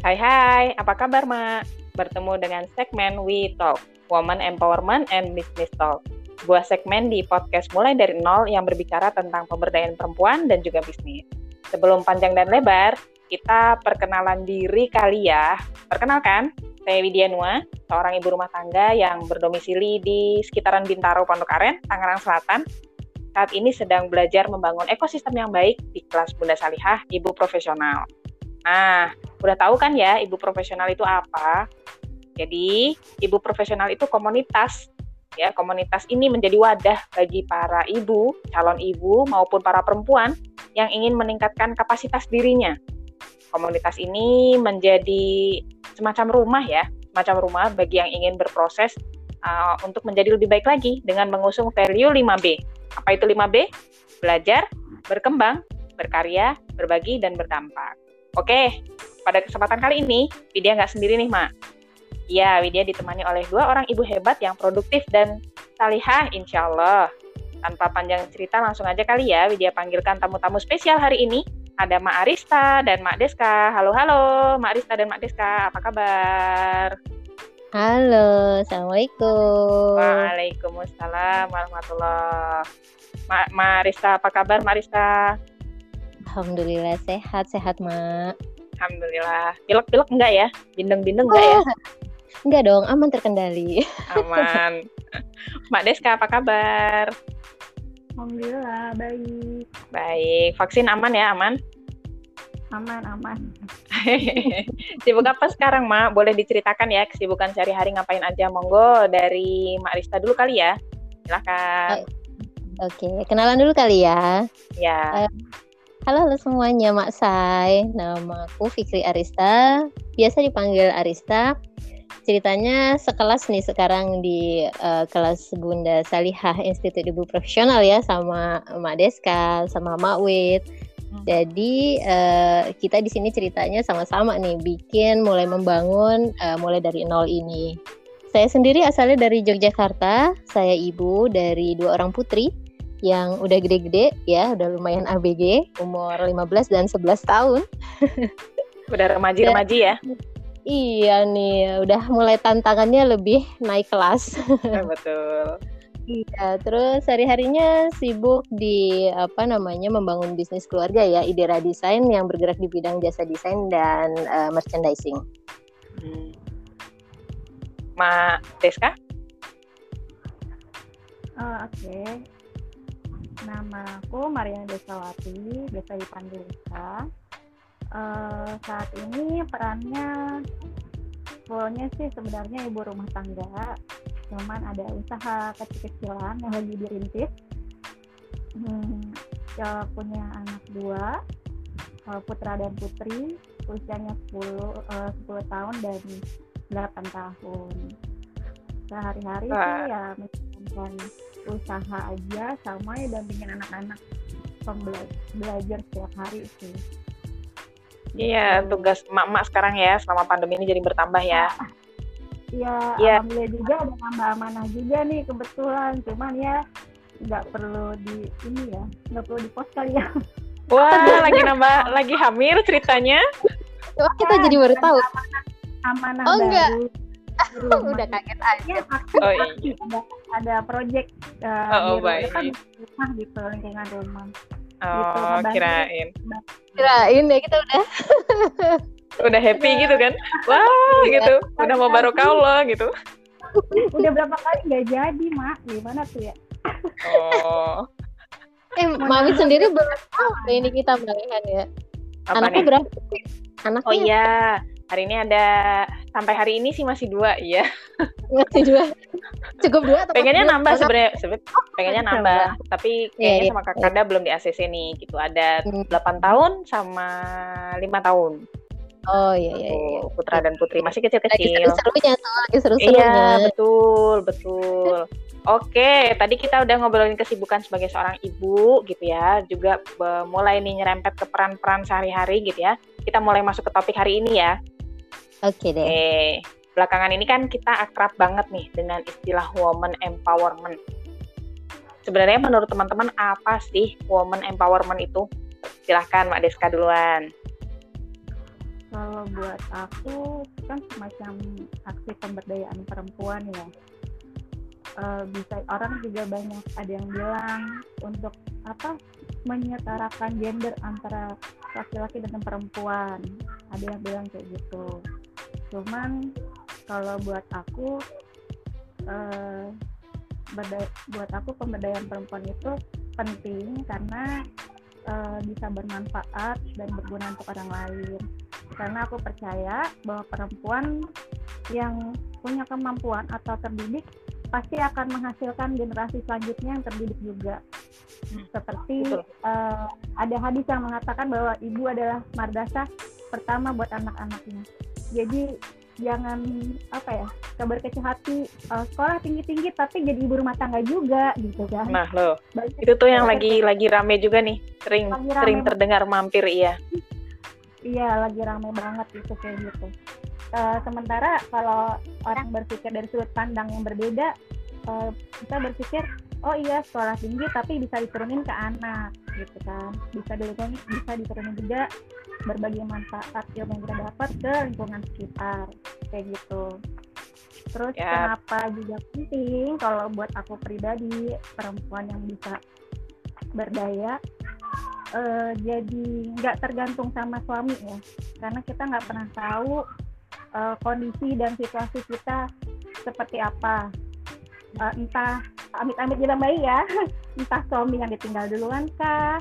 Hai hai, apa kabar Mak? Bertemu dengan segmen We Talk, Woman Empowerment and Business Talk. Sebuah segmen di podcast mulai dari nol yang berbicara tentang pemberdayaan perempuan dan juga bisnis. Sebelum panjang dan lebar, kita perkenalan diri kali ya. Perkenalkan, saya Widya Nua, seorang ibu rumah tangga yang berdomisili di sekitaran Bintaro, Pondok Aren, Tangerang Selatan. Saat ini sedang belajar membangun ekosistem yang baik di kelas Bunda Salihah, ibu profesional. Nah, udah tahu kan ya ibu profesional itu apa? Jadi, ibu profesional itu komunitas ya komunitas ini menjadi wadah bagi para ibu, calon ibu maupun para perempuan yang ingin meningkatkan kapasitas dirinya. Komunitas ini menjadi semacam rumah ya, semacam rumah bagi yang ingin berproses uh, untuk menjadi lebih baik lagi dengan mengusung value 5B. Apa itu 5B? Belajar, berkembang, berkarya, berbagi, dan berdampak. Oke, pada kesempatan kali ini, Widya nggak sendiri nih, Mak. Ya, Widya ditemani oleh dua orang ibu hebat yang produktif dan salihah, insya Allah. Tanpa panjang cerita, langsung aja kali ya, Widya panggilkan tamu-tamu spesial hari ini. Ada Mak Arista dan Mak Deska. Halo, halo, Mak Arista dan Mak Deska. Apa kabar? Halo, Assalamualaikum. Waalaikumsalam warahmatullah. Mak Marista, apa kabar Marista? Alhamdulillah sehat, sehat, Mak. Alhamdulillah. Pilek-pilek enggak ya? Bindeng-bindeng enggak ya? Enggak dong, aman terkendali. Aman. Mak Deska, apa kabar? Alhamdulillah, baik. Baik. Vaksin aman ya, aman? Aman, aman. Sibuk apa sekarang, Mak? Boleh diceritakan ya kesibukan sehari-hari ngapain aja? Monggo dari Mak Rista dulu kali ya. Silakan. Oke, kenalan dulu kali ya. Ya. Eh, Halo, halo semuanya, Mak Sai. Nama aku Fikri Arista. Biasa dipanggil Arista. Ceritanya sekelas nih sekarang di uh, kelas Bunda Salihah Institut Ibu Profesional ya sama Mak Deska, sama Mak Wit. Jadi uh, kita di sini ceritanya sama-sama nih bikin mulai membangun uh, mulai dari nol ini. Saya sendiri asalnya dari Yogyakarta. Saya ibu dari dua orang putri yang udah gede-gede ya, udah lumayan ABG, umur 15 dan 11 tahun. udah remaji-remaji ya? Iya nih, udah mulai tantangannya lebih naik kelas. Ya, betul. Iya, terus hari-harinya sibuk di apa namanya membangun bisnis keluarga ya, Idera Desain yang bergerak di bidang jasa desain dan uh, merchandising. Hmm. Ma Deska? Uh, Oke, okay. Nama aku Maria Desawati, biasa dipanggil Desa. Uh, saat ini perannya fullnya sih sebenarnya ibu rumah tangga, cuman ada usaha kecil-kecilan yang lagi dirintis. Hmm, ya punya anak dua, uh, putra dan putri, usianya 10, uh, 10 tahun dan 8 tahun. Sehari-hari sih ya menjalankan usaha aja sama ya dampingin anak-anak belajar setiap hari sih. Iya, gitu. tugas emak-emak sekarang ya selama pandemi ini jadi bertambah ya. Iya, ya. alhamdulillah juga ada nambah amanah juga nih kebetulan. Cuman ya nggak perlu di ini ya, nggak perlu di post kali ya. Wah, lagi nambah, lagi hamil ceritanya. Wah, kita jadi baru tahu. Amanah, amanah oh, baru. Enggak. Udah kaget aja. Ya, oh, iya. ada, ada project uh, oh, oh, baik. kan rumah gitu lingkungan rumah. Oh, gitu, kirain. Kirain ya kita udah. udah happy gitu kan? Wah, wow, iya. gitu. Udah mau baru kaulah gitu. udah berapa kali nggak jadi, Mak? Gimana tuh ya? Oh. eh, Mami sendiri belum tahu ini kita balikan ya. Apa Anaknya nih? berapa? Anaknya. Oh iya, hari ini ada sampai hari ini sih masih dua iya masih dua cukup dua atau pengennya nambah sebenarnya oh, pengennya nambah tapi iya, kayaknya yeah, sama kakanda yeah. belum di ACC nih gitu ada hmm. 8 tahun sama lima tahun Oh iya iya, iya. putra dan putri masih kecil-kecil. Lagi seru-serunya tuh, lagi seru-serunya. Iya, betul, betul. Oke, tadi kita udah ngobrolin kesibukan sebagai seorang ibu gitu ya, juga mulai nih nyerempet ke peran-peran sehari-hari gitu ya. Kita mulai masuk ke topik hari ini ya. Oke deh. Oke. Belakangan ini kan kita akrab banget nih dengan istilah woman empowerment. Sebenarnya menurut teman-teman apa sih woman empowerment itu? Silahkan Mbak Deska duluan. kalau buat aku kan semacam aksi pemberdayaan perempuan ya uh, bisa orang juga banyak ada yang bilang untuk apa menyetarakan gender antara laki-laki dan perempuan ada yang bilang kayak gitu cuman kalau buat aku uh, buat aku pemberdayaan perempuan itu penting karena uh, bisa bermanfaat dan berguna untuk orang lain karena aku percaya bahwa perempuan yang punya kemampuan atau terdidik pasti akan menghasilkan generasi selanjutnya yang terdidik juga. Hmm. Seperti uh, ada hadis yang mengatakan bahwa ibu adalah madrasah pertama buat anak-anaknya. Jadi jangan apa ya kabar kecil hati. Uh, sekolah tinggi tinggi tapi jadi ibu rumah tangga juga gitu kan. Nah lo. Itu tuh yang lagi lagi rame juga nih. Sering sering terdengar mampir iya. Iya lagi rame banget itu kayak gitu. Uh, sementara kalau orang berpikir dari sudut pandang yang berbeda uh, kita berpikir oh iya sekolah tinggi tapi bisa diturunin ke anak gitu kan. Bisa diturunin bisa diturunin juga berbagi manfaat ilmu yang kita dapat ke lingkungan sekitar kayak gitu. Terus yeah. kenapa juga penting kalau buat aku pribadi perempuan yang bisa berdaya uh, jadi nggak tergantung sama suami ya. Karena kita nggak pernah tahu uh, kondisi dan situasi kita seperti apa. Uh, entah amit-amit bilang bayi ya. Entah suami yang ditinggal duluan kah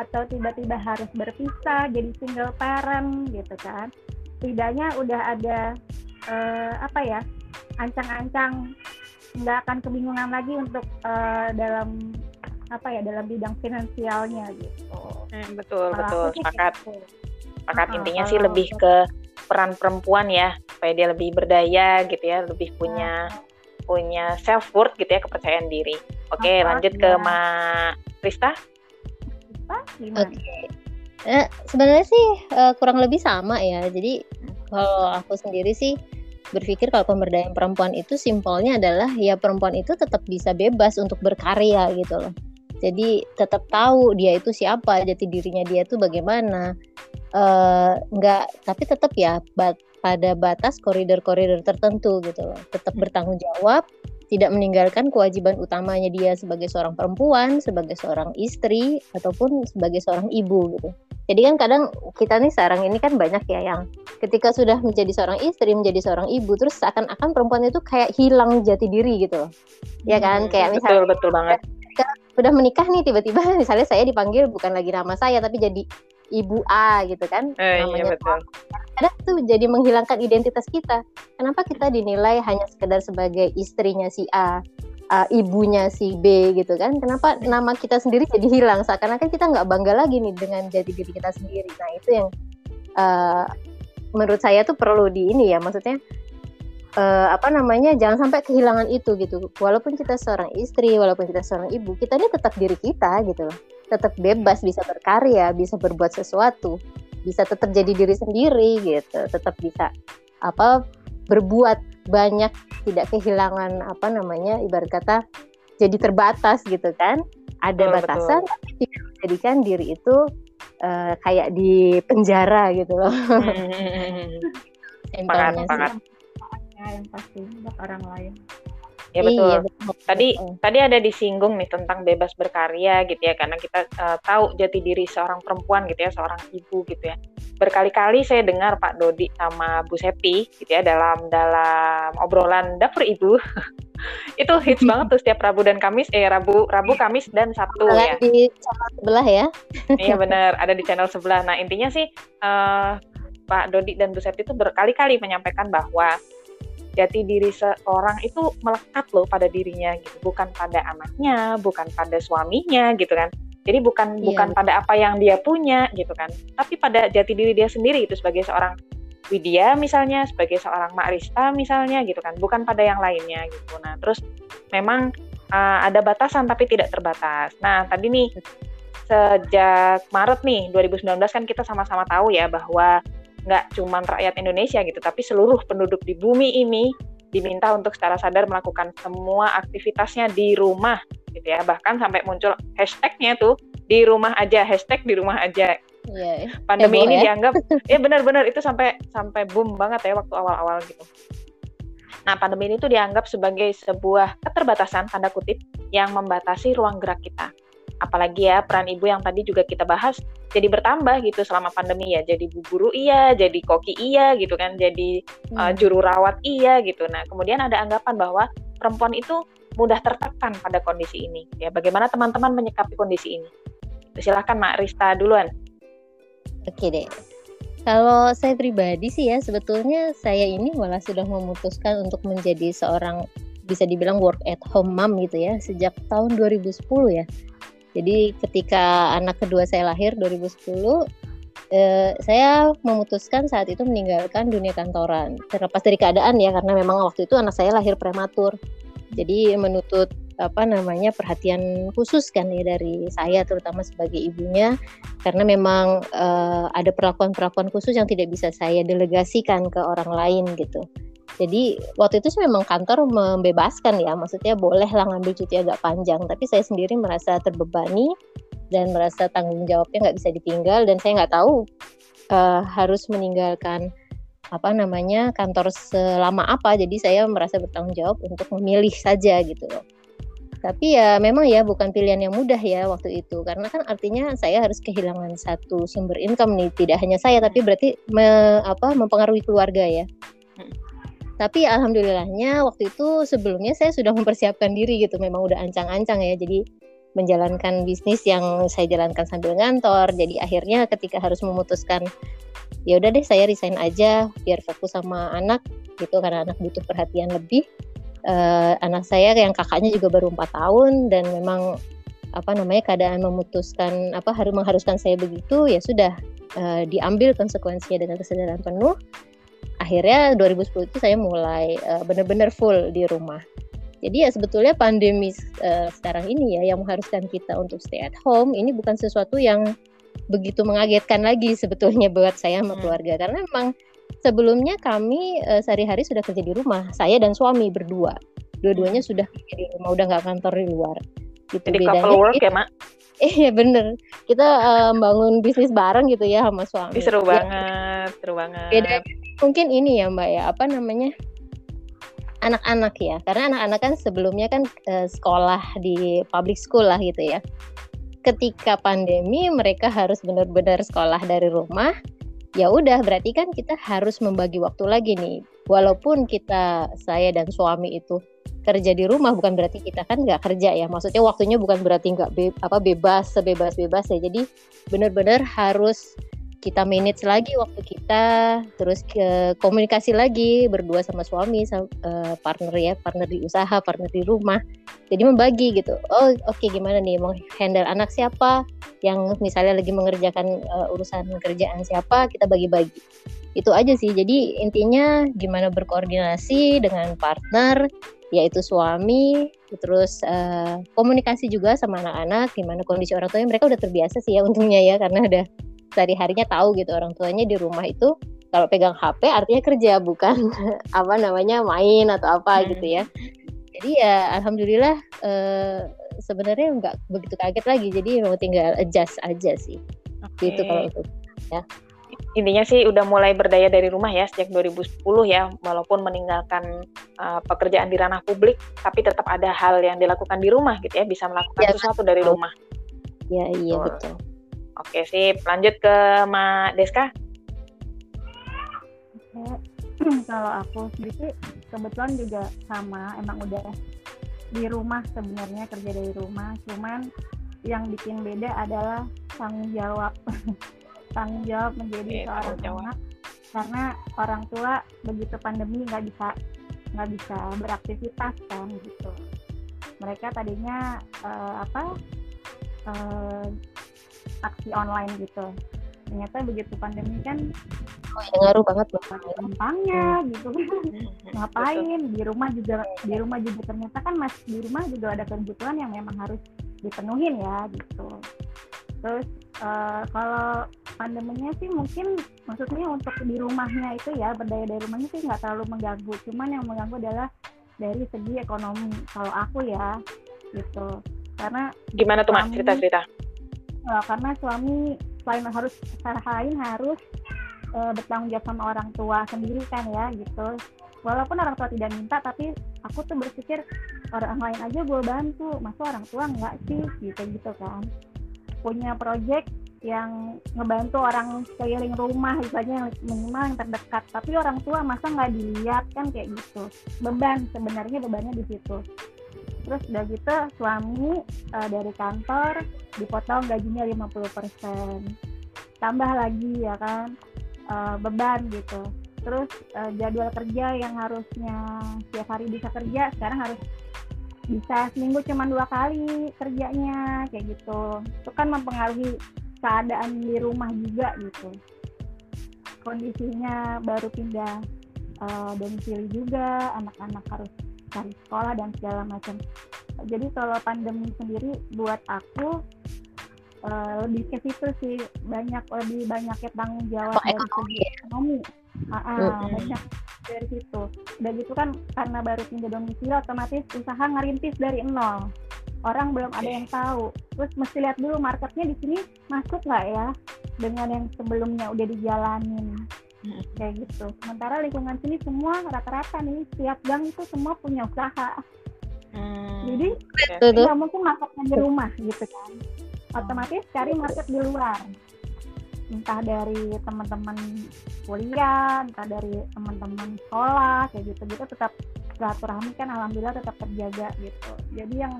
atau tiba-tiba harus berpisah jadi single parent gitu kan tidaknya udah ada uh, apa ya ancang-ancang nggak akan kebingungan lagi untuk uh, dalam apa ya dalam bidang finansialnya gitu. Hmm, betul kalau betul sepakat. Gitu. Sepakat uh, intinya sih lebih ke peran perempuan ya supaya dia lebih berdaya gitu ya lebih punya uh, punya self worth gitu ya kepercayaan diri. Oke okay, lanjut ke Ma Krista. Oke. Okay. Eh, sebenarnya sih uh, kurang lebih sama ya. Jadi kalau aku sendiri sih berpikir kalau pemberdayaan perempuan itu simpelnya adalah ya perempuan itu tetap bisa bebas untuk berkarya gitu loh. Jadi tetap tahu dia itu siapa, jati dirinya dia itu bagaimana. Uh, tapi tetap ya bat, pada batas koridor-koridor tertentu gitu loh. Tetap bertanggung jawab, tidak meninggalkan kewajiban utamanya dia sebagai seorang perempuan, sebagai seorang istri, ataupun sebagai seorang ibu gitu. Jadi kan kadang kita nih sekarang ini kan banyak ya yang ketika sudah menjadi seorang istri, menjadi seorang ibu, terus seakan-akan perempuan itu kayak hilang jati diri gitu loh. Ya kan? Hmm, kayak misalnya betul betul banget. Udah menikah nih tiba-tiba misalnya saya dipanggil bukan lagi nama saya tapi jadi ibu A gitu kan eh, iya, namanya iya, betul. kadang tuh jadi menghilangkan identitas kita. Kenapa kita dinilai hanya sekedar sebagai istrinya si A uh, ibunya si B gitu kan? Kenapa nama kita sendiri jadi hilang? Seakan-akan kita nggak bangga lagi nih dengan jati diri kita sendiri. Nah itu yang uh, menurut saya tuh perlu di ini ya maksudnya uh, apa namanya jangan sampai kehilangan itu gitu. Walaupun kita seorang istri walaupun kita seorang ibu kita ini tetap diri kita gitu loh tetap bebas bisa berkarya bisa berbuat sesuatu bisa tetap jadi diri sendiri gitu tetap bisa apa berbuat banyak tidak kehilangan apa namanya ibarat kata jadi terbatas gitu kan. Ada betul, batasan betul. tapi menjadikan diri itu uh, kayak di penjara gitu loh. Hmm. sepakat sepakat. Yang pasti orang lain Ya betul. Iya, betul. Tadi betul. tadi ada disinggung nih tentang bebas berkarya gitu ya karena kita uh, tahu jati diri seorang perempuan gitu ya, seorang ibu gitu ya. Berkali-kali saya dengar Pak Dodi sama Bu Septi gitu ya dalam dalam obrolan dapur ibu. itu hits banget tuh setiap Rabu dan Kamis eh Rabu Rabu Kamis dan Sabtu ya. Di channel sebelah ya. iya benar, ada di channel sebelah. Nah, intinya sih uh, Pak Dodi dan Bu Septi itu berkali-kali menyampaikan bahwa jati diri seorang itu melekat loh pada dirinya gitu. Bukan pada anaknya bukan pada suaminya gitu kan. Jadi bukan iya. bukan pada apa yang dia punya gitu kan. Tapi pada jati diri dia sendiri itu sebagai seorang Widya misalnya sebagai seorang Makrista misalnya gitu kan. Bukan pada yang lainnya gitu. Nah terus memang uh, ada batasan tapi tidak terbatas. Nah tadi nih sejak Maret nih 2019 kan kita sama-sama tahu ya bahwa nggak cuma rakyat Indonesia gitu, tapi seluruh penduduk di bumi ini diminta untuk secara sadar melakukan semua aktivitasnya di rumah gitu ya bahkan sampai muncul hashtagnya tuh di rumah aja hashtag di rumah aja Iya. Pandemi Heboh ini ya. dianggap ya benar-benar itu sampai sampai boom banget ya waktu awal-awal gitu. Nah, pandemi ini tuh dianggap sebagai sebuah keterbatasan tanda kutip yang membatasi ruang gerak kita. Apalagi ya peran ibu yang tadi juga kita bahas jadi bertambah gitu selama pandemi ya. Jadi bu guru iya, jadi koki iya gitu kan, jadi uh, Hmm. juru rawat iya gitu. Nah, kemudian ada anggapan bahwa perempuan itu mudah tertekan pada kondisi ini. Ya, bagaimana teman-teman menyikapi kondisi ini? Silahkan Mak Rista duluan. Oke deh. Kalau saya pribadi sih ya sebetulnya saya ini malah sudah memutuskan untuk menjadi seorang bisa dibilang work at home mom gitu ya sejak tahun 2010 ya. Jadi ketika anak kedua saya lahir 2010 eh, saya memutuskan saat itu meninggalkan dunia kantoran terlepas dari keadaan ya karena memang waktu itu anak saya lahir prematur. Jadi menutut apa namanya perhatian khusus kan ya dari saya terutama sebagai ibunya karena memang eh, ada perlakuan-perlakuan khusus yang tidak bisa saya delegasikan ke orang lain gitu. Jadi waktu itu sih memang kantor membebaskan ya, maksudnya boleh lah ngambil cuti agak panjang, tapi saya sendiri merasa terbebani dan merasa tanggung jawabnya nggak bisa ditinggal. Dan saya nggak tahu eh, harus meninggalkan apa namanya kantor selama apa, jadi saya merasa bertanggung jawab untuk memilih saja gitu loh. Tapi ya memang ya bukan pilihan yang mudah ya waktu itu. Karena kan artinya saya harus kehilangan satu sumber income nih. Tidak hanya saya tapi berarti me- apa mempengaruhi keluarga ya. Tapi alhamdulillahnya waktu itu sebelumnya saya sudah mempersiapkan diri gitu. Memang udah ancang-ancang ya. Jadi menjalankan bisnis yang saya jalankan sambil ngantor. Jadi akhirnya ketika harus memutuskan ya udah deh saya resign aja biar fokus sama anak gitu. Karena anak butuh perhatian lebih. Eh, anak saya yang kakaknya juga baru empat tahun dan memang apa namanya keadaan memutuskan apa harus mengharuskan saya begitu ya sudah eh, diambil konsekuensinya dengan kesadaran penuh akhirnya 2010 itu saya mulai eh, benar-benar full di rumah. Jadi ya sebetulnya pandemi eh, sekarang ini ya yang mengharuskan kita untuk stay at home ini bukan sesuatu yang begitu mengagetkan lagi sebetulnya buat saya sama Hmm. keluarga. Karena memang sebelumnya kami eh, sehari-hari sudah kerja di rumah saya dan suami berdua. Dua-duanya sudah kerja di rumah udah nggak kantor di luar. Gitu Jadi bedanya. couple work ya, Mak? iya bener. Kita eh, bangun bisnis bareng gitu ya sama suami. Ih, seru Ya, banget, seru banget. beda mungkin ini ya mbak ya apa namanya anak-anak ya. Karena anak-anak kan sebelumnya kan eh, sekolah di public school lah gitu ya. Ketika pandemi mereka harus benar-benar sekolah dari rumah. Ya udah berarti kan kita harus membagi waktu lagi nih. Walaupun kita saya dan suami itu kerja di rumah bukan berarti kita kan nggak kerja ya. Maksudnya waktunya bukan berarti nggak be- apa bebas sebebas bebas ya. Jadi benar-benar harus kita manage lagi waktu kita terus ke komunikasi lagi berdua sama suami sama eh, partner ya partner di usaha partner di rumah. Jadi membagi gitu. Oh oke gimana nih mau handle anak siapa? Yang misalnya lagi mengerjakan eh, urusan kerjaan siapa kita bagi-bagi. Itu aja sih. Jadi intinya gimana berkoordinasi dengan partner yaitu suami terus eh, komunikasi juga sama anak-anak gimana kondisi orang tuanya. Mereka udah terbiasa sih ya untungnya ya karena udah sehari-harinya tahu gitu orang tuanya di rumah itu kalau pegang HP artinya kerja bukan apa namanya main atau apa Hmm. gitu ya jadi ya alhamdulillah eh, sebenarnya nggak begitu kaget lagi jadi mau tinggal adjust aja sih Oke. gitu kalau untuk Intinya sih udah mulai berdaya dari rumah ya sejak 2010 ya, walaupun meninggalkan uh, pekerjaan di ranah publik, tapi tetap ada hal yang dilakukan di rumah gitu ya, bisa melakukan Ya, sesuatu dari betul. rumah. ya iya Betul. betul Oke sip, lanjut ke Mbak Deska. Oke. kalau aku sendiri kebetulan juga sama emang udah di rumah sebenarnya kerja dari rumah cuman yang bikin beda adalah tanggung jawab tanggung jawab menjadi Oke, seorang jawab. anak karena orang tua begitu pandemi nggak bisa nggak bisa beraktivitas kan gitu mereka tadinya eh, apa eh, aksi online gitu. Ternyata begitu pandemi kan oh, ya, ngaruh banget loh. Gampangnya gitu. Kan Betul. ngapain? Di rumah juga di rumah juga ternyata kan mas di rumah juga ada kebutuhan yang memang harus dipenuhin ya gitu. Terus eh, kalau pandeminya sih mungkin maksudnya untuk di rumahnya itu ya berdaya dari rumahnya sih nggak terlalu mengganggu. Cuman yang mengganggu adalah dari segi ekonomi kalau aku ya gitu. Karena Gimana tuh Mak Kami- cerita-cerita? Eh, karena suami selain harus lain harus uh, bertanggung jawab sama orang tua sendiri kan ya gitu. Walaupun orang tua tidak minta tapi aku tuh berpikir orang lain aja gue bantu masa orang tua nggak sih? Gitu gitu kan. Punya project yang ngebantu orang keliling rumah misalnya yang minimal yang terdekat. Tapi orang tua masa nggak dilihat kan kayak gitu. Beban sebenarnya bebannya di situ terus udah gitu suami uh, dari kantor dipotong gajinya 50% tambah lagi ya kan uh, beban gitu. Terus uh, jadwal kerja yang harusnya setiap hari bisa kerja sekarang harus bisa seminggu cuma dua kali kerjanya kayak gitu. Itu kan mempengaruhi keadaan di rumah juga gitu. Kondisinya baru pindah uh, domisili juga anak-anak harus cari sekolah dan segala macam. Jadi kalau pandemi sendiri buat aku uh, lebih ke situ sih. Banyak lebih banyak tanggung jawab oh, dari segi ekonomi uh, uh, mm-hmm. banyak dari situ. Udah gitu kan karena baru pindah domisili otomatis usaha ngerintis dari nol. Orang belum ada yang tahu. Terus mesti lihat dulu marketnya di sini masuk nggak ya dengan yang sebelumnya udah dijalanin hmm. kayak gitu sementara lingkungan sini semua rata-rata nih setiap gang itu semua punya usaha hmm. jadi nggak mungkin marketnya di rumah gitu kan otomatis cari market di luar entah dari teman-teman kuliah entah dari teman-teman sekolah kayak gitu gitu tetap silaturahmi kan alhamdulillah tetap terjaga gitu jadi yang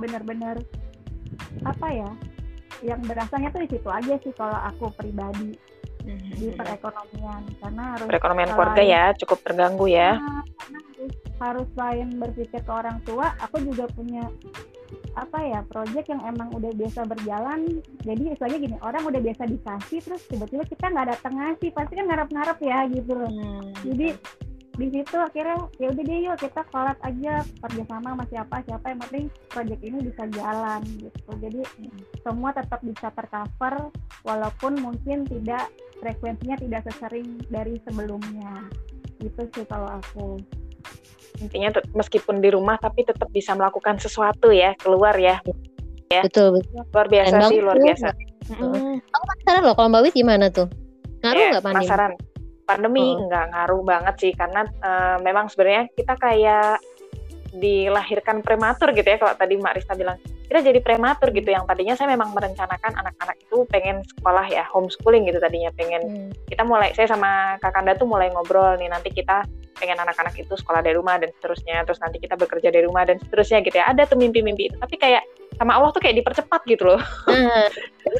benar-benar apa ya yang berasanya tuh di situ aja sih kalau aku pribadi. Di perekonomian karena harus perekonomian keluarga ya cukup terganggu ya. Nah, karena harus harus lain berpikir ke orang tua aku juga punya apa ya proyek yang emang udah biasa berjalan. Jadi istilahnya gini orang udah biasa dikasih terus tiba-tiba kita nggak datang ngasih pasti kan ngarep-ngarep ya gitu loh. Hmm. jadi di situ akhirnya ya udah deh yuk kita kolab aja kerjasama sama siapa siapa yang penting proyek ini bisa jalan gitu. Jadi semua tetap bisa tercover walaupun mungkin tidak frekuensinya tidak sesering dari sebelumnya. Itu sih kalau aku. Intinya meskipun di rumah tapi tetap bisa melakukan sesuatu ya keluar ya. Ya. Betul betul. Luar biasa sih luar biasa. hmm. aku penasaran loh kalau mbak Wis gimana tuh? Ngaruh nggak yeah, penasaran. Pandemi hmm. nggak ngaruh banget sih karena uh, memang sebenarnya kita kayak dilahirkan prematur gitu ya kalau tadi Mbak Rista bilang kita jadi prematur gitu yang tadinya saya memang merencanakan anak-anak itu pengen sekolah ya homeschooling gitu tadinya pengen hmm. kita mulai saya sama Kakanda tuh mulai ngobrol nih nanti kita pengen anak-anak itu sekolah dari rumah dan seterusnya terus nanti kita bekerja dari rumah dan seterusnya gitu ya ada tuh mimpi-mimpi itu tapi kayak sama Allah tuh kayak dipercepat gitu loh. Nah,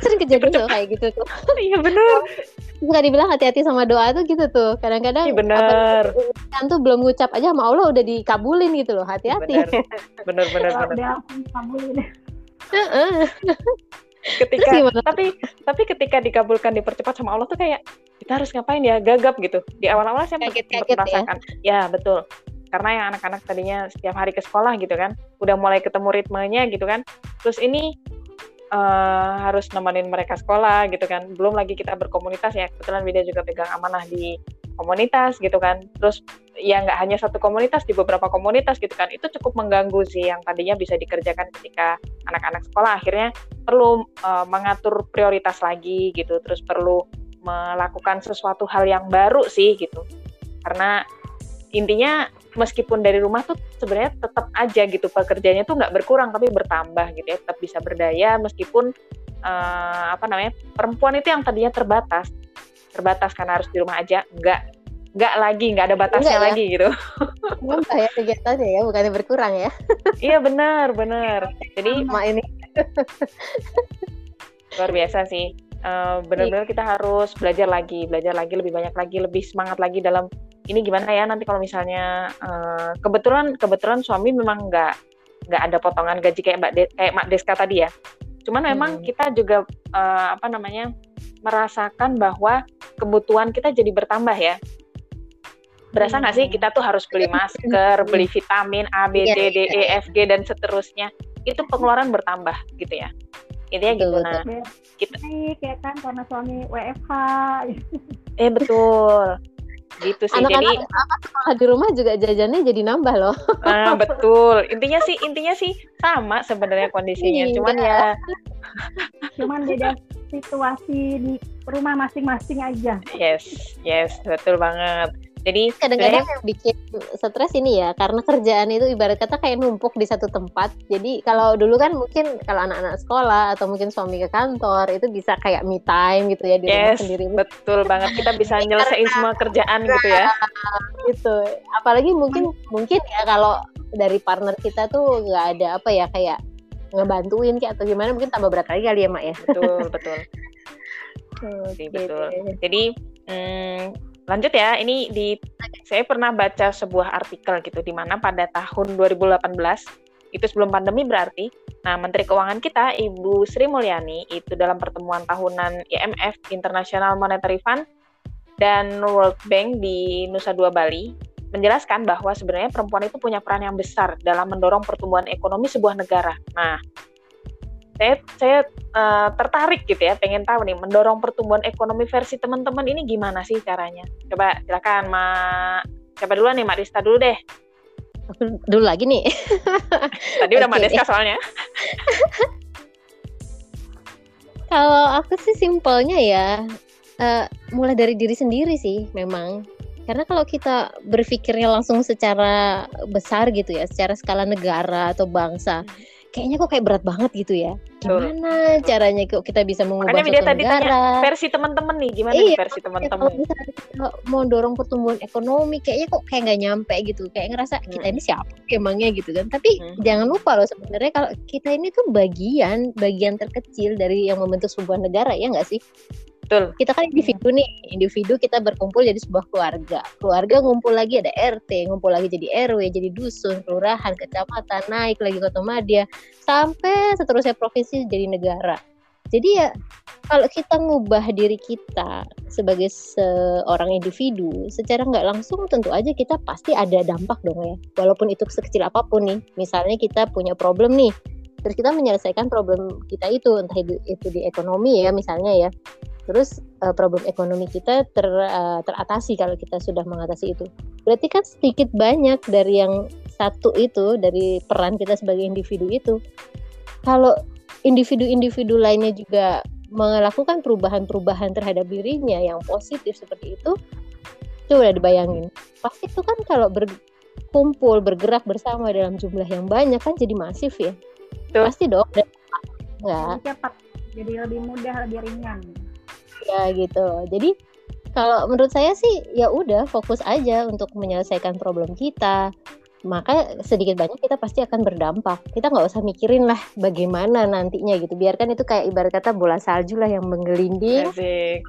sering kejadian tuh kayak gitu tuh. Iya benar. Suka dibilang hati-hati sama doa tuh gitu tuh. Kadang-kadang iya benar. Kan tuh belum ngucap aja sama Allah udah dikabulin gitu loh. Hati-hati. Benar benar benar. ketika tapi tapi ketika dikabulkan dipercepat sama Allah tuh kayak kita harus ngapain ya gagap gitu di awal-awal saya kaget, kaget, merasakan ya. ya betul karena yang anak-anak tadinya setiap hari ke sekolah gitu kan udah mulai ketemu ritmenya gitu kan. Terus ini uh, harus nemenin mereka sekolah gitu kan. Belum lagi kita berkomunitas ya kebetulan Widya juga pegang amanah di komunitas gitu kan. Terus ya nggak hanya satu komunitas di beberapa komunitas gitu kan. Itu cukup mengganggu sih yang tadinya bisa dikerjakan ketika anak-anak sekolah. Akhirnya perlu uh, mengatur prioritas lagi gitu. Terus perlu melakukan sesuatu hal yang baru sih gitu. Karena intinya meskipun dari rumah tuh sebenarnya tetap aja gitu pekerjaannya tuh nggak berkurang tapi bertambah gitu ya tetap bisa berdaya meskipun uh, apa namanya perempuan itu yang tadinya terbatas. Terbatas karena harus di rumah aja nggak nggak lagi nggak ada batasnya ya? lagi gitu. Enggak ya kegiatannya ya bukannya berkurang ya. Iya benar benar. Jadi Ma ini. Luar biasa sih. Uh, benar-benar kita harus belajar lagi belajar lagi lebih banyak lagi lebih semangat lagi dalam ini gimana ya nanti kalau misalnya uh, kebetulan kebetulan suami memang nggak nggak ada potongan gaji kayak mbak De, kayak mak Deska tadi ya. Cuman memang hmm. kita juga uh, apa namanya merasakan bahwa kebutuhan kita jadi bertambah ya. Berasa nggak sih hmm. kita tuh harus beli masker beli vitamin A B C D E F G dan seterusnya itu pengeluaran bertambah gitu ya. Intinya gitu nah kita kayak kan karena suami WFH eh betul gitu sih. Anak -anak jadi di rumah juga jajannya jadi nambah loh. Ah betul. Intinya sih intinya sih sama sebenarnya kondisinya. Iya. cuman ya cuman beda situasi di rumah masing-masing aja. Yes, yes, betul banget. Jadi kadang-kadang yang bikin stres ini ya karena kerjaan itu ibarat kata kayak numpuk di satu tempat jadi kalau dulu kan mungkin kalau anak-anak sekolah atau mungkin suami ke kantor itu bisa kayak me time gitu ya di rumah yes, sendiri betul banget kita bisa nyelesain semua kerjaan gitu ya. gitu apalagi mungkin mungkin ya kalau dari partner kita tuh nggak ada apa ya kayak ngebantuin kayak atau gimana mungkin tambah berat lagi kali ya mak ya Betul, betul. Sih, betul. Jadi hmm, lanjut ya. Ini di saya pernah baca sebuah artikel gitu di mana pada tahun 2018 itu sebelum pandemi berarti. Nah, Menteri Keuangan kita Ibu Sri Mulyani itu dalam pertemuan tahunan IMF International Monetary Fund dan World Bank di Nusa Dua Bali menjelaskan bahwa sebenarnya perempuan itu punya peran yang besar dalam mendorong pertumbuhan ekonomi sebuah negara. Nah, saya saya eh, tertarik gitu ya, pengen tahu nih mendorong pertumbuhan ekonomi versi teman-teman ini gimana sih caranya? Coba silakan Mak. Siapa duluan nih Mak Rista dulu deh. Aku dulu lagi nih Tadi udah Mak Oke. Deska soalnya. Kalau aku sih simpelnya ya eh, mulai dari diri sendiri sih memang. Karena kalau kita berpikirnya langsung secara besar gitu ya, secara skala negara atau bangsa, kayaknya kok kayak berat banget gitu ya. Betul. Gimana caranya kok kita bisa mengubah Makanya dia tadi negara? tanya versi teman-teman nih, gimana Iya, versi kalau teman-teman? kita mau dorong pertumbuhan ekonomi, kayaknya kok kayak nggak nyampe gitu. Kayak ngerasa kita Hmm. ini siapa emangnya gitu kan. Tapi Hmm. jangan lupa loh sebenarnya kalau kita ini tuh bagian bagian terkecil dari yang membentuk sebuah negara ya nggak sih? Betul. Kita kan individu nih, individu kita berkumpul jadi sebuah keluarga. Keluarga ngumpul lagi ada RT, ngumpul lagi jadi RW, jadi dusun, kelurahan, kecamatan, naik lagi kota madya, sampai seterusnya provinsi jadi negara. Jadi ya kalau kita ngubah diri kita sebagai seorang individu, secara nggak langsung tentu aja kita pasti ada dampak dong ya. Walaupun itu sekecil apa pun nih. Misalnya kita punya problem nih, terus kita menyelesaikan problem kita itu, entah itu, itu di ekonomi ya misalnya ya. Terus eh, problem ekonomi kita ter, eh, teratasi kalau kita sudah mengatasi itu. Berarti kan sedikit banyak dari yang satu itu, dari peran kita sebagai individu itu. Kalau individu-individu lainnya juga melakukan perubahan-perubahan terhadap dirinya yang positif seperti itu, coba udah dibayangin. Pasti itu kan kalau berkumpul, bergerak bersama dalam jumlah yang banyak kan jadi masif ya. Betul. Pasti dong. Dan enggak cepat jadi lebih mudah lebih ringan ya gitu. Jadi kalau menurut saya sih ya udah fokus aja untuk menyelesaikan problem kita. Maka sedikit banyak kita pasti akan berdampak. Kita nggak usah mikirin lah bagaimana nantinya gitu. Biarkan itu kayak ibarat kata bola salju lah yang menggelinding. Asik.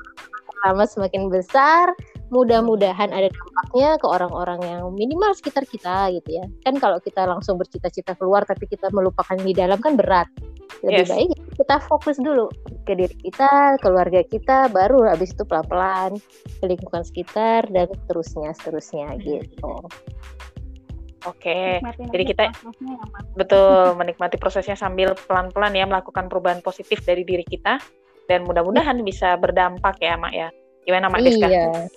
lama semakin besar, mudah-mudahan ada dampaknya ke orang-orang yang minimal sekitar kita gitu ya. Kan kalau kita langsung bercita-cita keluar tapi kita melupakan di dalam kan berat. Lebih Yes. baik kita fokus dulu ke diri kita, keluarga kita, baru habis itu pelan-pelan ke lingkungan sekitar dan seterusnya seterusnya gitu. Oke. Nikmatin jadi kita-. Betul, menikmati prosesnya sambil pelan-pelan ya melakukan perubahan positif dari diri kita dan mudah-mudahan bisa berdampak ya, Mak ya. Gimana Mak Deska? Iya,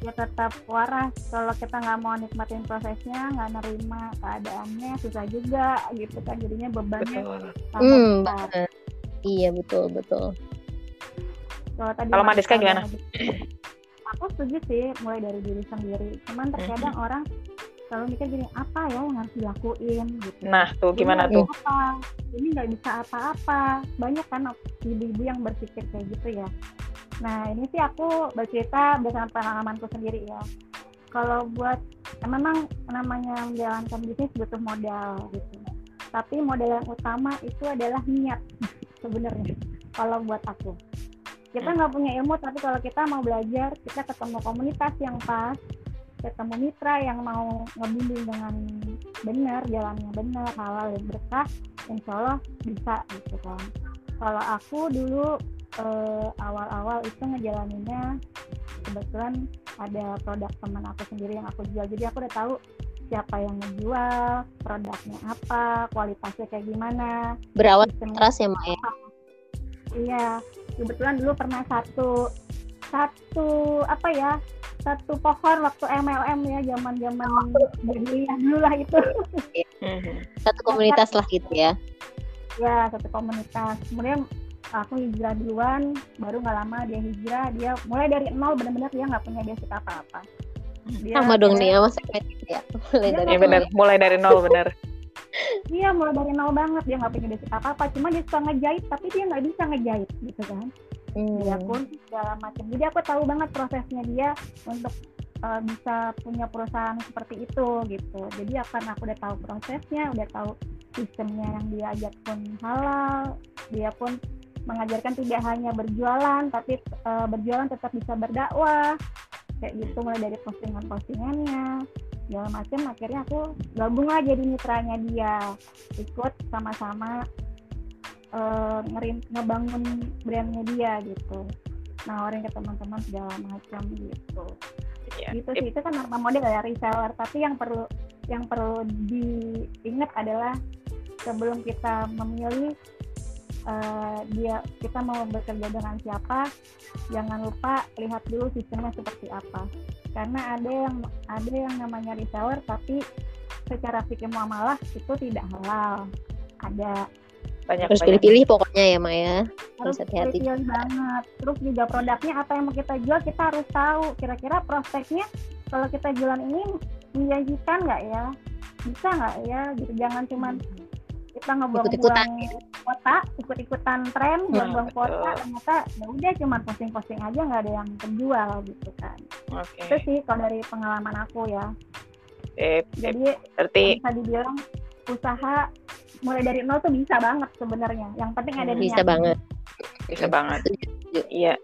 ya tetap waras kalau kita nggak mau nikmatin prosesnya nggak nerima keadaannya susah juga gitu kan jadinya bebannya Hmm, besar. banget. iya betul betul. Kalau tadi Kalau Mas gimana? Aku setuju sih mulai dari diri sendiri. Cuman terkadang orang selalu mikir gini apa ya yang harus dilakuin gitu. Nah, tuh Ini gimana nggak tuh? Apa? Ini nggak bisa apa-apa. Banyak kan ibu-ibu yang berpikir kayak gitu ya. Nah ini sih aku bercerita berdasarkan pengalamanku sendiri ya. Kalau buat memang namanya menjalankan bisnis butuh modal gitu. Tapi modal yang utama itu adalah niat sebenarnya. Kalau buat aku, kita nggak punya ilmu tapi kalau kita mau belajar, kita ketemu komunitas yang pas, ketemu mitra yang mau ngebimbing dengan benar, jalannya benar, halal dan berkah, insya Allah bisa gitu kan. Kalau aku dulu eh, awal-awal itu ngejalaninnya kebetulan ada produk teman aku sendiri yang aku jual, jadi aku udah tahu siapa yang ngejual, produknya apa, kualitasnya kayak gimana, Berawal keras ya Mak ya. Iya, kebetulan dulu pernah satu satu apa ya satu pohon waktu MLM ya zaman zaman jahiliyah dulu lah itu Mhm. Satu komunitas lah gitu ya. ya satu komunitas kemudian aku hijrah duluan baru nggak lama dia hijrah dia mulai dari nol benar-benar dia nggak punya basic apa-apa. Dia, sama dong nih sama saya ya. Mulai dari ya benar mulai dari nol benar Iya mulai dari nol banget dia nggak punya basic apa apa cuma dia suka ngejahit tapi dia nggak bisa ngejahit gitu kan. Hmm. dia pun segala macam. Jadi aku tahu banget prosesnya dia untuk uh, bisa punya perusahaan seperti itu gitu. Jadi akan aku udah tahu prosesnya udah tahu sistemnya yang dia ajak pun halal dia pun mengajarkan tidak hanya berjualan tapi uh, berjualan tetap bisa berdakwah. Kayak gitu mulai dari postingan-postingannya segala macam. Akhirnya aku gabung aja di mitranya dia. Ikut sama-sama uh, ngebangun brandnya dia gitu. Nawarin ke teman-teman segala macam gitu. Yeah. gitu sih itu kan nama model ya reseller. Tapi yang perlu yang perlu diingat adalah sebelum kita memilih uh, dia kita mau bekerja dengan siapa jangan lupa lihat dulu sistemnya seperti apa. Karena ada yang ada yang namanya reseller tapi secara fikih muamalah itu tidak halal. Ada. Banyak harus pilih-pilih pokoknya ya Maya harus hati-hati. banget. Terus juga produknya apa yang mau kita jual kita harus tahu. Kira-kira prospeknya kalau kita jualan ini menjanjikan nggak ya? Bisa nggak ya? Gitu jangan cuman kita ngebuang-buang kota ikut-ikutan tren hmm, buang-buang kota ternyata ya udah cuma posting-posting aja nggak ada yang terjual gitu kan. Okay. itu sih kalau dari pengalaman aku ya. Sip, jadi berarti bisa dibilang usaha mulai dari nol tuh bisa banget sebenarnya. Yang penting ada niat. bisa banget. Bisa banget. Iya.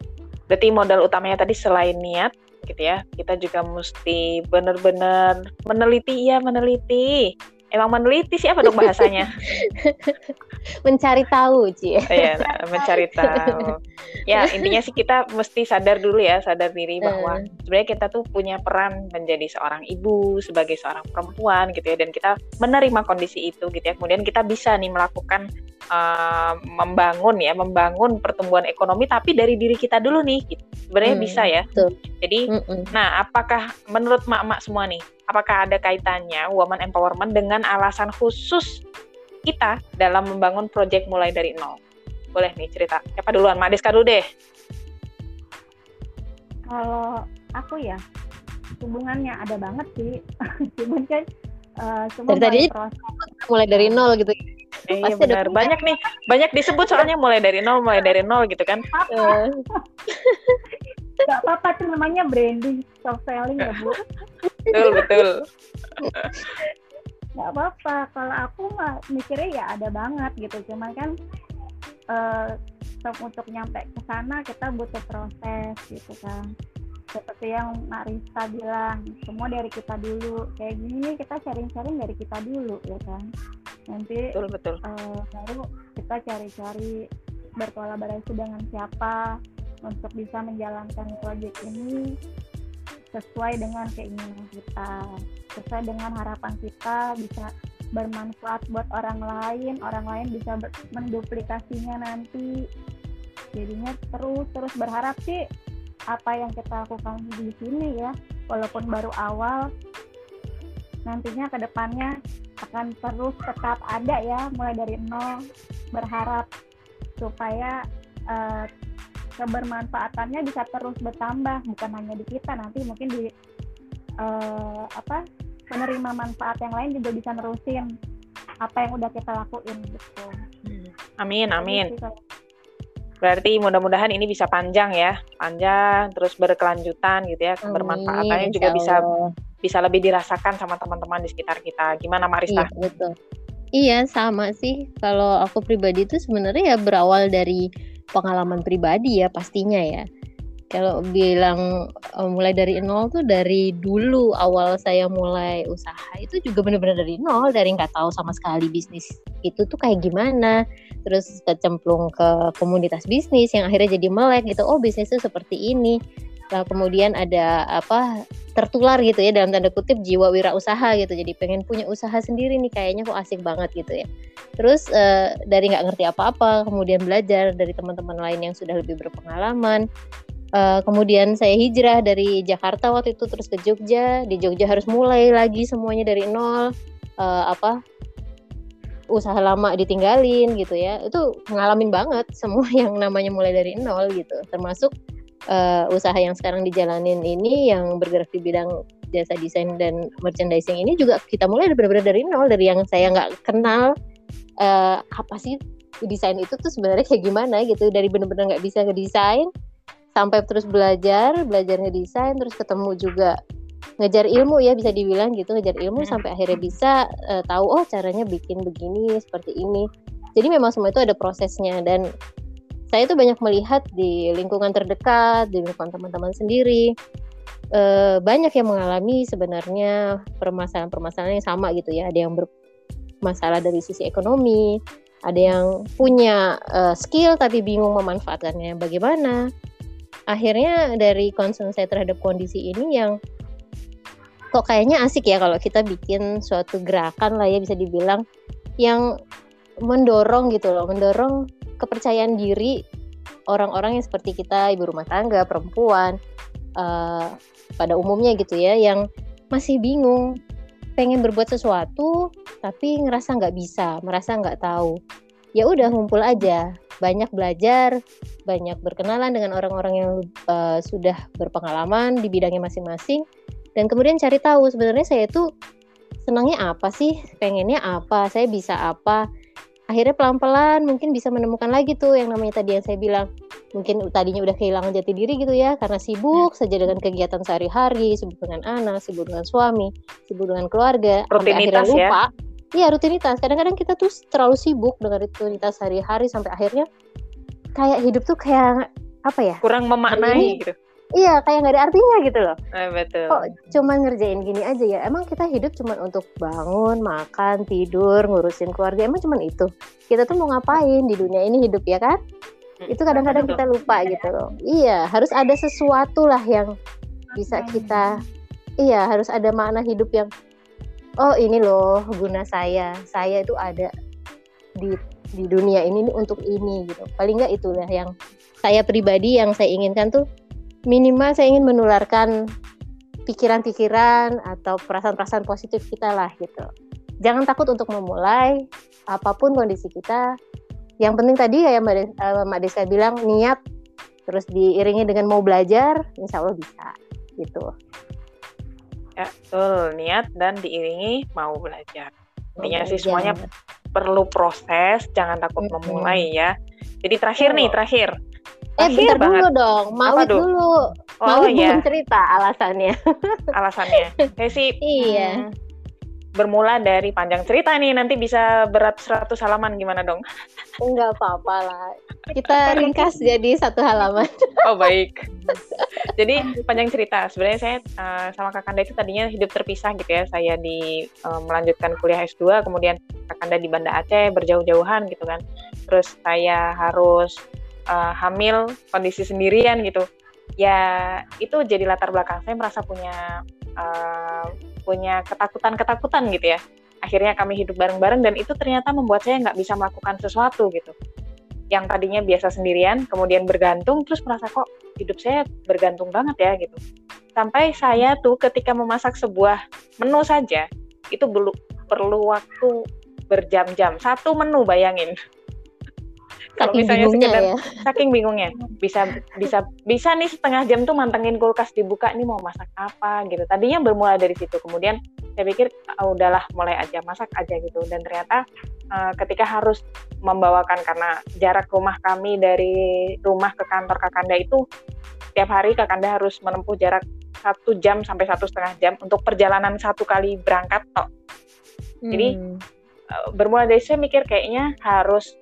Berarti modal utamanya tadi selain niat gitu ya kita juga mesti benar-benar meneliti ya meneliti emang meneliti sih apa dong bahasanya? mencari tahu, Ci. Iya, mencari tahu. Ya, intinya sih kita mesti sadar dulu ya, sadar diri bahwa hmm. sebenarnya kita tuh punya peran menjadi seorang ibu, sebagai seorang perempuan gitu ya dan kita menerima kondisi itu gitu ya. Kemudian kita bisa nih melakukan uh, membangun ya, membangun pertumbuhan ekonomi tapi dari diri kita dulu nih. Gitu. Sebenarnya hmm, bisa ya. Betul. Jadi, mm -mm. nah apakah menurut mak-mak semua nih apakah ada kaitannya woman empowerment dengan alasan khusus kita dalam membangun proyek mulai dari nol? Boleh nih cerita. Siapa duluan? Mak Deska dulu deh. Kalau aku ya, hubungannya ada banget sih. Cuman kan uh, dari tadi mulai dari nol gitu. Eh, iya benar. Banyak nih, banyak disebut soalnya mulai dari nol, mulai dari nol gitu kan. Gak apa-apa tuh namanya branding, soft selling ya Bu betul betul. Nggak apa-apa kalau aku mah mikirnya ya ada banget gitu. Cuman kan uh, untuk nyampe ke sana kita butuh proses gitu kan. Seperti yang Marisa bilang semua dari kita dulu. Kayak gini kita sharing-sharing dari kita dulu ya kan. Nanti betul betul. uh, baru kita cari-cari berkolaborasi dengan siapa untuk bisa menjalankan proyek ini sesuai dengan keinginan kita sesuai dengan harapan kita bisa bermanfaat buat orang lain orang lain bisa menduplikasinya nanti. Jadinya terus terus berharap sih apa yang kita lakukan di sini ya walaupun baru awal nantinya ke depannya akan terus tetap ada ya mulai dari nol berharap supaya uh, kebermanfaatannya bisa terus bertambah bukan hanya di kita nanti mungkin di uh, apa penerima manfaat yang lain juga bisa nerusin apa yang udah kita lakuin gitu. Hmm. Amin amin. Berarti mudah-mudahan ini bisa panjang ya, panjang terus berkelanjutan gitu ya, kebermanfaatannya juga bisa bisa lebih dirasakan sama teman-teman di sekitar kita. Gimana Marista? Iya, betul. Iya, sama sih. Kalau aku pribadi itu sebenarnya ya berawal dari pengalaman pribadi ya pastinya ya. Kalau bilang uh, mulai dari nol tuh dari dulu awal saya mulai usaha itu juga benar-benar dari nol, dari nggak tahu sama sekali bisnis itu tuh kayak gimana. Terus kecemplung ke komunitas bisnis yang akhirnya jadi melek gitu. Oh bisnis itu seperti ini. Nah, kemudian ada apa tertular gitu ya dalam tanda kutip jiwa wirausaha gitu. Jadi pengen punya usaha sendiri nih kayaknya kok asik banget gitu ya. Terus uh, dari nggak ngerti apa-apa, kemudian belajar dari teman-teman lain yang sudah lebih berpengalaman. Uh, kemudian saya hijrah dari Jakarta waktu itu terus ke Jogja. Di Jogja harus mulai lagi semuanya dari nol. Uh, apa usaha lama ditinggalin gitu ya itu ngalamin banget semua yang namanya mulai dari nol gitu termasuk uh, usaha yang sekarang dijalanin ini yang bergerak di bidang jasa desain dan merchandising ini juga kita mulai benar-benar dari nol dari yang saya nggak kenal uh, apa sih desain itu tuh sebenarnya kayak gimana gitu dari benar-benar nggak bisa ngedesain sampai terus belajar belajar ngedesain terus ketemu juga ngejar ilmu ya bisa dibilang gitu ngejar ilmu hmm. sampai akhirnya bisa uh, tahu oh caranya bikin begini seperti ini jadi memang semua itu ada prosesnya dan saya itu banyak melihat di lingkungan terdekat di lingkungan teman-teman sendiri uh, banyak yang mengalami sebenarnya permasalahan-permasalahan yang sama gitu ya. Ada yang bermasalah dari sisi ekonomi ada yang punya uh, skill tapi bingung memanfaatkannya. Bagaimana? Akhirnya dari concern saya terhadap kondisi ini yang kok kayaknya asik ya kalau kita bikin suatu gerakan lah ya bisa dibilang yang mendorong gitu loh, mendorong kepercayaan diri orang-orang yang seperti kita, ibu rumah tangga, perempuan, uh, pada umumnya gitu ya, yang masih bingung, pengen berbuat sesuatu, tapi ngerasa nggak bisa, merasa nggak tahu. Ya udah ngumpul aja, banyak belajar, banyak berkenalan dengan orang-orang yang uh, sudah berpengalaman di bidangnya masing-masing, dan kemudian cari tahu sebenarnya saya itu senangnya apa sih pengennya apa saya bisa apa akhirnya pelan-pelan mungkin bisa menemukan lagi tuh yang namanya tadi yang saya bilang mungkin tadinya udah kehilangan jati diri gitu ya karena sibuk hmm. saja dengan kegiatan sehari-hari sibuk dengan anak sibuk dengan suami sibuk dengan keluarga rutinitas sampai akhirnya lupa ya? Iya rutinitas. Kadang-kadang kita tuh terlalu sibuk dengan rutinitas sehari-hari sampai akhirnya kayak hidup tuh kayak apa ya? Kurang memaknai gitu iya kayak nggak ada artinya gitu loh. Eh, betul. Kok cuma ngerjain gini aja ya? Emang kita hidup cuma untuk bangun makan tidur ngurusin keluarga. Emang cuma itu? Kita tuh mau ngapain di dunia ini hidup ya kan? Hmm, itu kadang-kadang kita lupa gitu loh. Iya harus ada sesuatu lah yang bisa kita iya harus ada makna hidup yang oh ini loh guna saya. Saya itu ada di di dunia ini untuk ini gitu. Paling nggak itulah yang saya pribadi yang saya inginkan tuh minimal saya ingin menularkan pikiran-pikiran atau perasaan-perasaan positif kita lah gitu. Jangan takut untuk memulai apa pun kondisi kita. Yang penting tadi ya Mbak, Des, uh, Mbak Deska bilang niat terus diiringi dengan mau belajar, insya Allah bisa gitu. Ya, betul. Niat dan diiringi mau belajar. Intinya sih semuanya perlu proses, jangan takut mm -hmm. memulai ya. Jadi terakhir nih, terakhir Eh bentar banget. dulu dong, Mawit dulu. Oh, Mawit iya. belum cerita alasannya. alasannya. Saya sih iya. Hmm, bermula dari panjang cerita nih, nanti bisa berat 100 halaman gimana dong? Enggak apa-apa lah. Kita ringkas jadi satu halaman. oh baik. jadi panjang cerita. Sebenarnya saya uh, sama Kakanda itu tadinya hidup terpisah gitu ya. Saya di uh, melanjutkan kuliah S2, kemudian Kakanda di Banda Aceh berjauh-jauhan gitu kan. Terus saya harus uh, hamil kondisi sendirian gitu. Ya itu jadi latar belakang. Saya merasa punya uh, punya ketakutan-ketakutan gitu ya. Akhirnya kami hidup bareng-bareng dan itu ternyata membuat saya nggak bisa melakukan sesuatu gitu. Yang tadinya biasa sendirian kemudian bergantung terus merasa kok hidup saya bergantung banget ya gitu. Sampai saya tuh ketika memasak sebuah menu saja itu belum perlu waktu berjam-jam. Satu menu bayangin kalau misalnya sekedar ya. saking bingungnya bisa bisa bisa nih setengah jam tuh mantengin kulkas dibuka nih mau masak apa gitu tadinya bermula dari situ kemudian saya pikir oh, udahlah mulai aja masak aja gitu dan ternyata uh, ketika harus membawakan karena jarak rumah kami dari rumah ke kantor kakanda itu tiap hari kakanda harus menempuh jarak satu jam sampai satu setengah jam untuk perjalanan satu kali berangkat tok jadi hmm. uh, bermula dari saya mikir kayaknya harus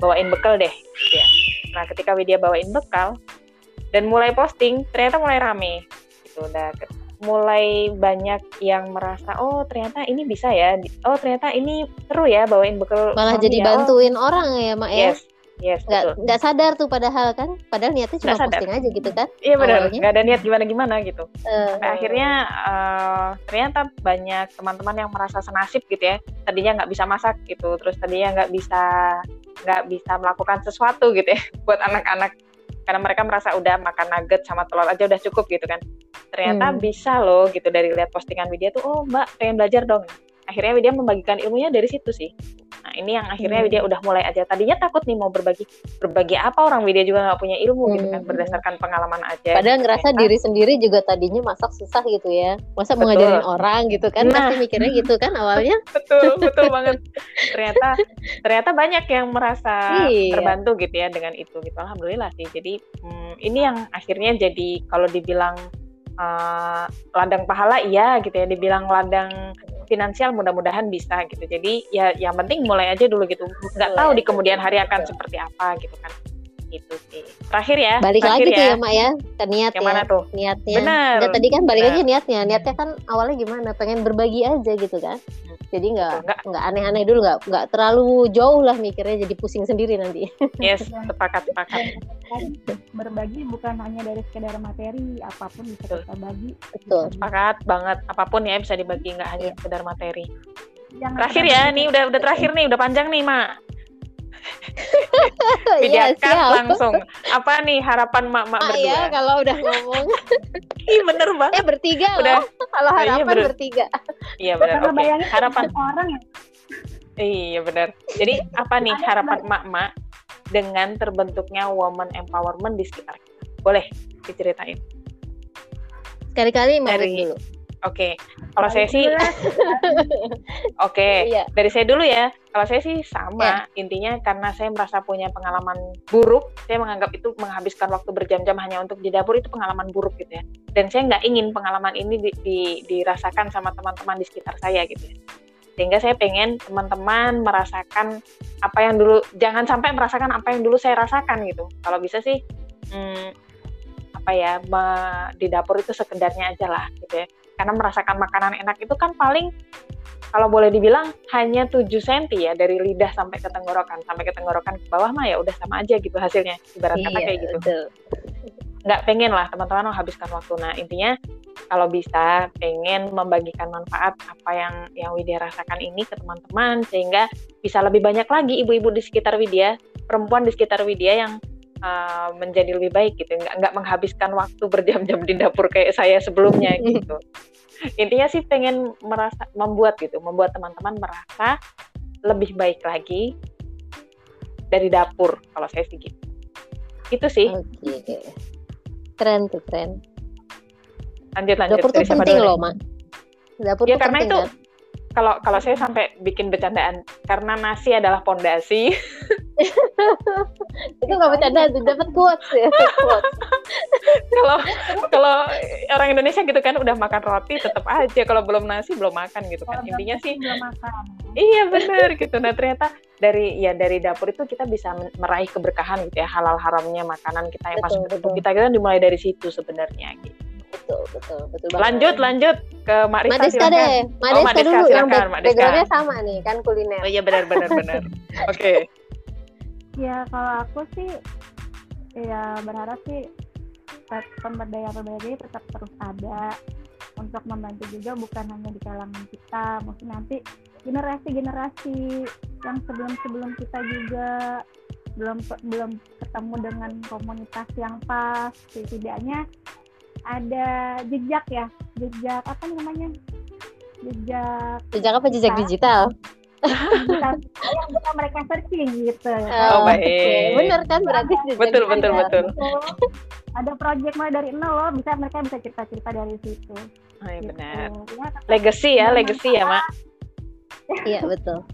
bawain bekal deh. Gitu ya. Nah ketika Widya bawain bekal dan mulai posting ternyata mulai rame. Gitu. Udah mulai banyak yang merasa oh ternyata ini bisa ya. Oh ternyata ini seru ya bawain bekal malah jadi ya. bantuin oh, orang ya mak ya yes nggak nggak sadar tuh padahal kan padahal niatnya cuma posting aja gitu kan iya benar nggak ada niat gimana gimana gitu. Uh, sampai akhirnya uh, ternyata banyak teman-teman yang merasa senasib gitu ya. Tadinya nggak bisa masak gitu terus tadinya nggak bisa nggak bisa melakukan sesuatu gitu ya buat anak-anak. Karena mereka merasa udah makan nugget sama telur aja udah cukup gitu kan. Ternyata hmm. bisa loh gitu dari lihat postingan Widya tuh oh mbak pengen belajar dong akhirnya Widya membagikan ilmunya dari situ sih nah ini yang akhirnya Hmm. Widya udah mulai aja. Tadinya takut nih mau berbagi berbagi apa orang Widya juga nggak punya ilmu gitu kan Hmm. berdasarkan pengalaman aja. Padahal gitu. ngerasa Ternyata- diri sendiri juga tadinya masak susah gitu ya. Masa Betul. ngajarin orang gitu kan? Nah. Pasti mikirnya gitu kan awalnya. betul betul banget. Ternyata ternyata banyak yang merasa Iya. terbantu gitu ya dengan itu gitu. Alhamdulillah sih. Jadi hmm, ini yang akhirnya jadi kalau dibilang eh, ladang pahala iya gitu ya. Dibilang ladang finansial mudah-mudahan bisa gitu. Jadi ya yang penting mulai aja dulu gitu. Nggak tahu di kemudian hari akan seperti apa gitu kan. Gitu sih. Terakhir ya. Balik terakhir lagi tuh ya Mak ya ke niat Yang ya. mana tuh? Niatnya. Benar. Nah, tadi kan balik Benar. lagi niatnya. Niatnya kan awalnya gimana? Pengen berbagi aja gitu kan. Jadi nggak Nggak. nggak aneh-aneh dulu nggak nggak terlalu jauh lah mikirnya jadi pusing sendiri nanti. Yes, sepakat sepakat. berbagi bukan hanya dari sekedar materi apa pun bisa Betul. kita bagi Betul. Sepakat banget. Apa pun ya bisa dibagi nggak hanya Iya. sekedar materi. Jangan Terakhir ya, nih udah udah terakhir nih, udah panjang nih, Mak. Iya, siap. langsung. Apa nih harapan mak-mak Ah, berdua? ya kalau udah ngomong. Ih, bener banget. eh bertiga Udah. loh. Kalau Oh, iya, harapan bener. bertiga. Iya benar. Oke. bayangin Harapan. orang yang Iya benar. Jadi apa nih harapan mak-mak dengan terbentuknya woman empowerment di sekitar kita? Boleh diceritain. Sekali-kali Dari- dulu. Oke. Kalau saya sih, oke. Iya. dari saya dulu ya. Kalau saya sih sama. Intinya karena saya merasa punya pengalaman buruk, saya menganggap itu menghabiskan waktu berjam-jam hanya untuk di dapur itu pengalaman buruk gitu ya. Dan saya nggak ingin pengalaman ini di- di- dirasakan sama teman-teman di sekitar saya gitu ya. Sehingga saya pengen teman-teman merasakan apa yang dulu, jangan sampai merasakan apa yang dulu saya rasakan gitu. Kalau bisa sih, hmm, apa ya, me- di dapur itu sekedarnya aja lah gitu ya. Karena merasakan makanan enak itu kan paling kalau boleh dibilang hanya 7 cm ya dari lidah sampai ke tenggorokan. Sampai ke tenggorokan ke bawah mah ya udah sama aja gitu hasilnya. Ibarat kata Iya, kayak gitu. Betul. nggak pengen lah teman-teman menghabiskan waktu. Nah intinya kalau bisa pengen membagikan manfaat apa yang yang Widya rasakan ini ke teman-teman sehingga bisa lebih banyak lagi ibu-ibu di sekitar Widya perempuan di sekitar Widya yang uh, menjadi lebih baik gitu nggak nggak menghabiskan waktu berjam-jam di dapur kayak saya sebelumnya gitu intinya sih pengen merasa membuat gitu membuat teman-teman merasa lebih baik lagi dari dapur kalau saya sih gitu itu sih. Keren tuh, keren. lanjut lanjut Dapur tuh penting loh, Mak. Dapur Ya tuh karena penting itu kan? kalau kalau saya sampai bikin bercandaan karena nasi adalah pondasi Itu nggak bercanda tuh, dapat quotes ya. quotes. kalau kalau orang Indonesia gitu kan udah makan roti tetap aja kalau belum nasi belum makan gitu kan Kalau intinya sih belum makan iya bener gitu nah ternyata dari ya dari dapur itu kita bisa meraih keberkahan gitu ya halal haramnya makanan kita yang masuk ke tubuh kita kita dimulai dari situ sebenarnya gitu. Betul, betul, betul banget. lanjut lanjut ke Mak Mbak Deska silakan. deh, Mbak Oh, Deska, dulu yang silakan, Deska. backgroundnya sama nih kan kuliner. oh iya benar benar benar oke ya kalau aku sih ya berharap sih tet- pemberdayaan pemberdayaan tetap terus ada untuk membantu juga bukan hanya di kalangan kita. Mungkin nanti generasi-generasi yang sebelum-sebelum kita juga belum belum ketemu dengan komunitas yang pas. Setidaknya ada jejak ya jejak apa namanya? Jejak Jejak apa? Jejak digital? Yang bisa mereka searching gitu Oh, baik. oke. Bener kan berarti betul betul digital. betul Gitu. ada project mulai dari nol loh bisa mereka bisa cerita-cerita dari situ oh, iya gitu. benar Ya, legacy ya legacy ya mak Iya betul.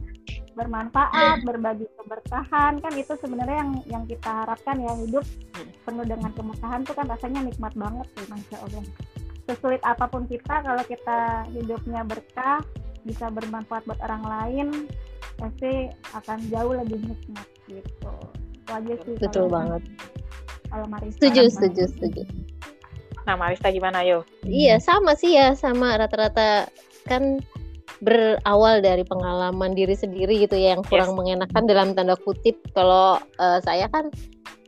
bermanfaat berbagi keberkahan kan itu sebenarnya yang yang kita harapkan ya hidup Hmm. penuh dengan keberkahan tuh kan rasanya nikmat banget tuh masya allah sesulit apa pun kita kalau kita hidupnya berkah bisa bermanfaat buat orang lain pasti akan jauh lebih nikmat gitu itu aja sih Betul kalau- banget. kalau Marisa Setuju, setuju, setuju. nah Marista gimana yo Iya, sama sih ya, sama rata-rata kan berawal dari pengalaman diri sendiri gitu ya yang kurang mengenakan dalam tanda kutip. Kalau eh, saya kan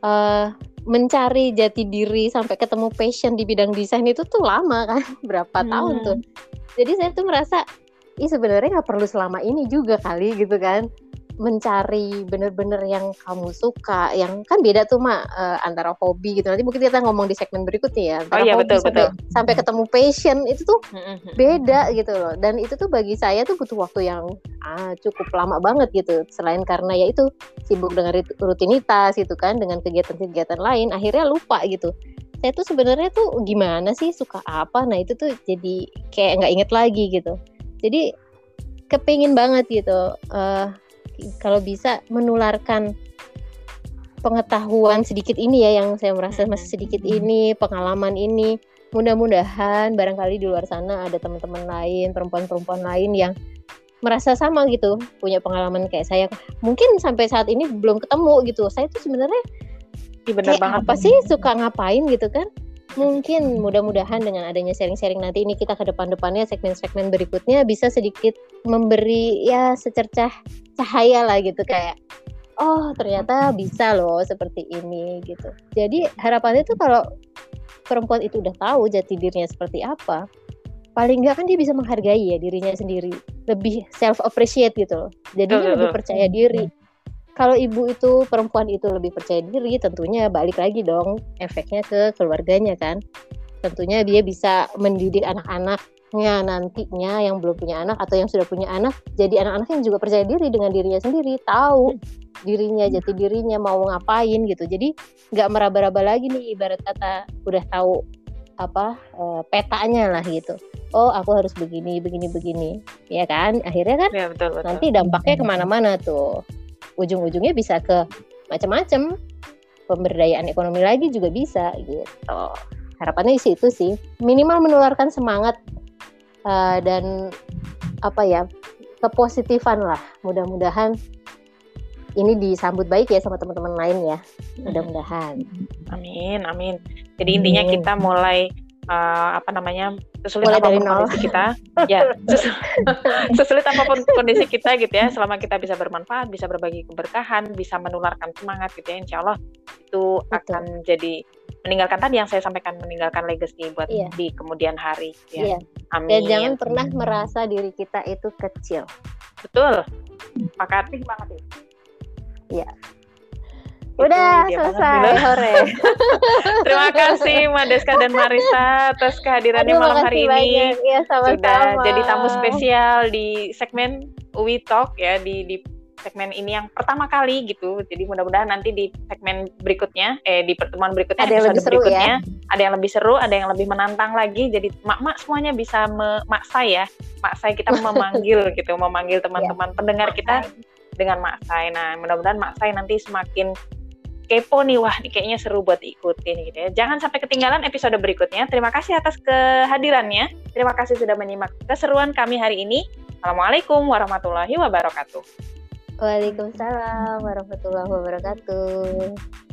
eh, mencari jati diri sampai ketemu passion di bidang desain itu tuh lama kan, berapa Hmm. tahun tuh. Jadi saya tuh merasa, ih sebenarnya nggak perlu selama ini juga kali gitu kan. mencari bener-bener yang kamu suka, yang kan beda tuh mak uh, antara hobi gitu. Nanti mungkin kita ngomong di segmen berikutnya ya. oh iya betul sampai, betul. Sampai ketemu passion itu tuh beda gitu loh. Dan itu tuh bagi saya tuh butuh waktu yang ah, cukup lama banget gitu. Selain karena ya itu sibuk dengan rutinitas gitu kan, dengan kegiatan-kegiatan lain, akhirnya lupa gitu. Saya tuh sebenarnya tuh gimana sih suka apa? Nah itu tuh jadi kayak nggak inget lagi gitu. Jadi kepingin banget gitu. Uh, kalau bisa menularkan pengetahuan sedikit ini ya yang saya merasa masih sedikit ini pengalaman ini. Mudah-mudahan barangkali di luar sana ada teman-teman lain perempuan-perempuan lain yang merasa sama gitu punya pengalaman kayak saya. Mungkin sampai saat ini belum ketemu gitu. Saya tuh sebenarnya bener banget apa sih? Suka ngapain gitu kan mungkin mudah-mudahan dengan adanya sharing-sharing nanti ini kita ke depan-depannya segmen-segmen berikutnya bisa sedikit memberi ya secercah cahaya lah gitu kayak oh ternyata bisa loh seperti ini gitu. Jadi harapannya tuh kalau perempuan itu udah tahu jati dirinya seperti apa, paling nggak kan dia bisa menghargai ya dirinya sendiri, lebih self appreciate gitu loh. Jadi lebih percaya diri kalau ibu itu perempuan itu lebih percaya diri tentunya balik lagi dong efeknya ke keluarganya kan. Tentunya dia bisa mendidik anak-anaknya nantinya yang belum punya anak atau yang sudah punya anak jadi anak-anak yang juga percaya diri dengan dirinya sendiri tahu dirinya jati dirinya mau ngapain gitu. Jadi nggak meraba-raba lagi nih ibarat kata udah tahu apa e, petanya lah gitu. Oh aku harus begini begini begini. Ya kan? Akhirnya kan ya, betul, betul. nanti dampaknya ke mana-mana tuh ujung-ujungnya bisa ke macam-macam pemberdayaan ekonomi lagi juga bisa gitu. Harapannya isi itu sih. Minimal menularkan semangat uh, dan apa ya kepositifan lah. Mudah-mudahan ini disambut baik ya sama teman-teman lain ya. Mudah-mudahan. Amin amin. Jadi intinya kita mulai uh, apa namanya sesulit Mulai apa pun dari kondisi kita. Ya sesu- sesulit apa pun kondisi kita gitu ya. Selama kita bisa bermanfaat bisa berbagi keberkahan bisa menularkan semangat gitu ya insya Allah itu Betul. akan jadi meninggalkan tadi yang saya sampaikan meninggalkan legacy buat Iya. di kemudian hari. Ya. Iya. amin. Dan jangan pernah merasa diri kita itu kecil. Betul. Maka Penting banget. Ya. Udah dia banget selesai gila. hore terima kasih Madeska dan Marisa atas kehadirannya Aduh, malam hari ini banyak. ya sama-sama sudah jadi tamu spesial di segmen We Talk ya di di segmen ini yang pertama kali gitu. Jadi mudah-mudahan nanti di segmen berikutnya, eh di pertemuan berikutnya, Ada yang lebih seru ya. berikutnya, ada yang lebih seru, ada yang lebih menantang lagi. Jadi mak-mak semuanya bisa me, mak saya, mak saya kita memanggil gitu, memanggil teman-teman pendengar kita dengan mak saya. Nah, mudah-mudahan mak saya nanti semakin kepo nih, wah ini kayaknya seru buat ikutin gitu ya. Jangan sampai ketinggalan episode berikutnya. Terima kasih atas kehadirannya. Terima kasih sudah menyimak keseruan kami hari ini. Assalamualaikum warahmatullahi wabarakatuh. Waalaikumsalam warahmatullahi wabarakatuh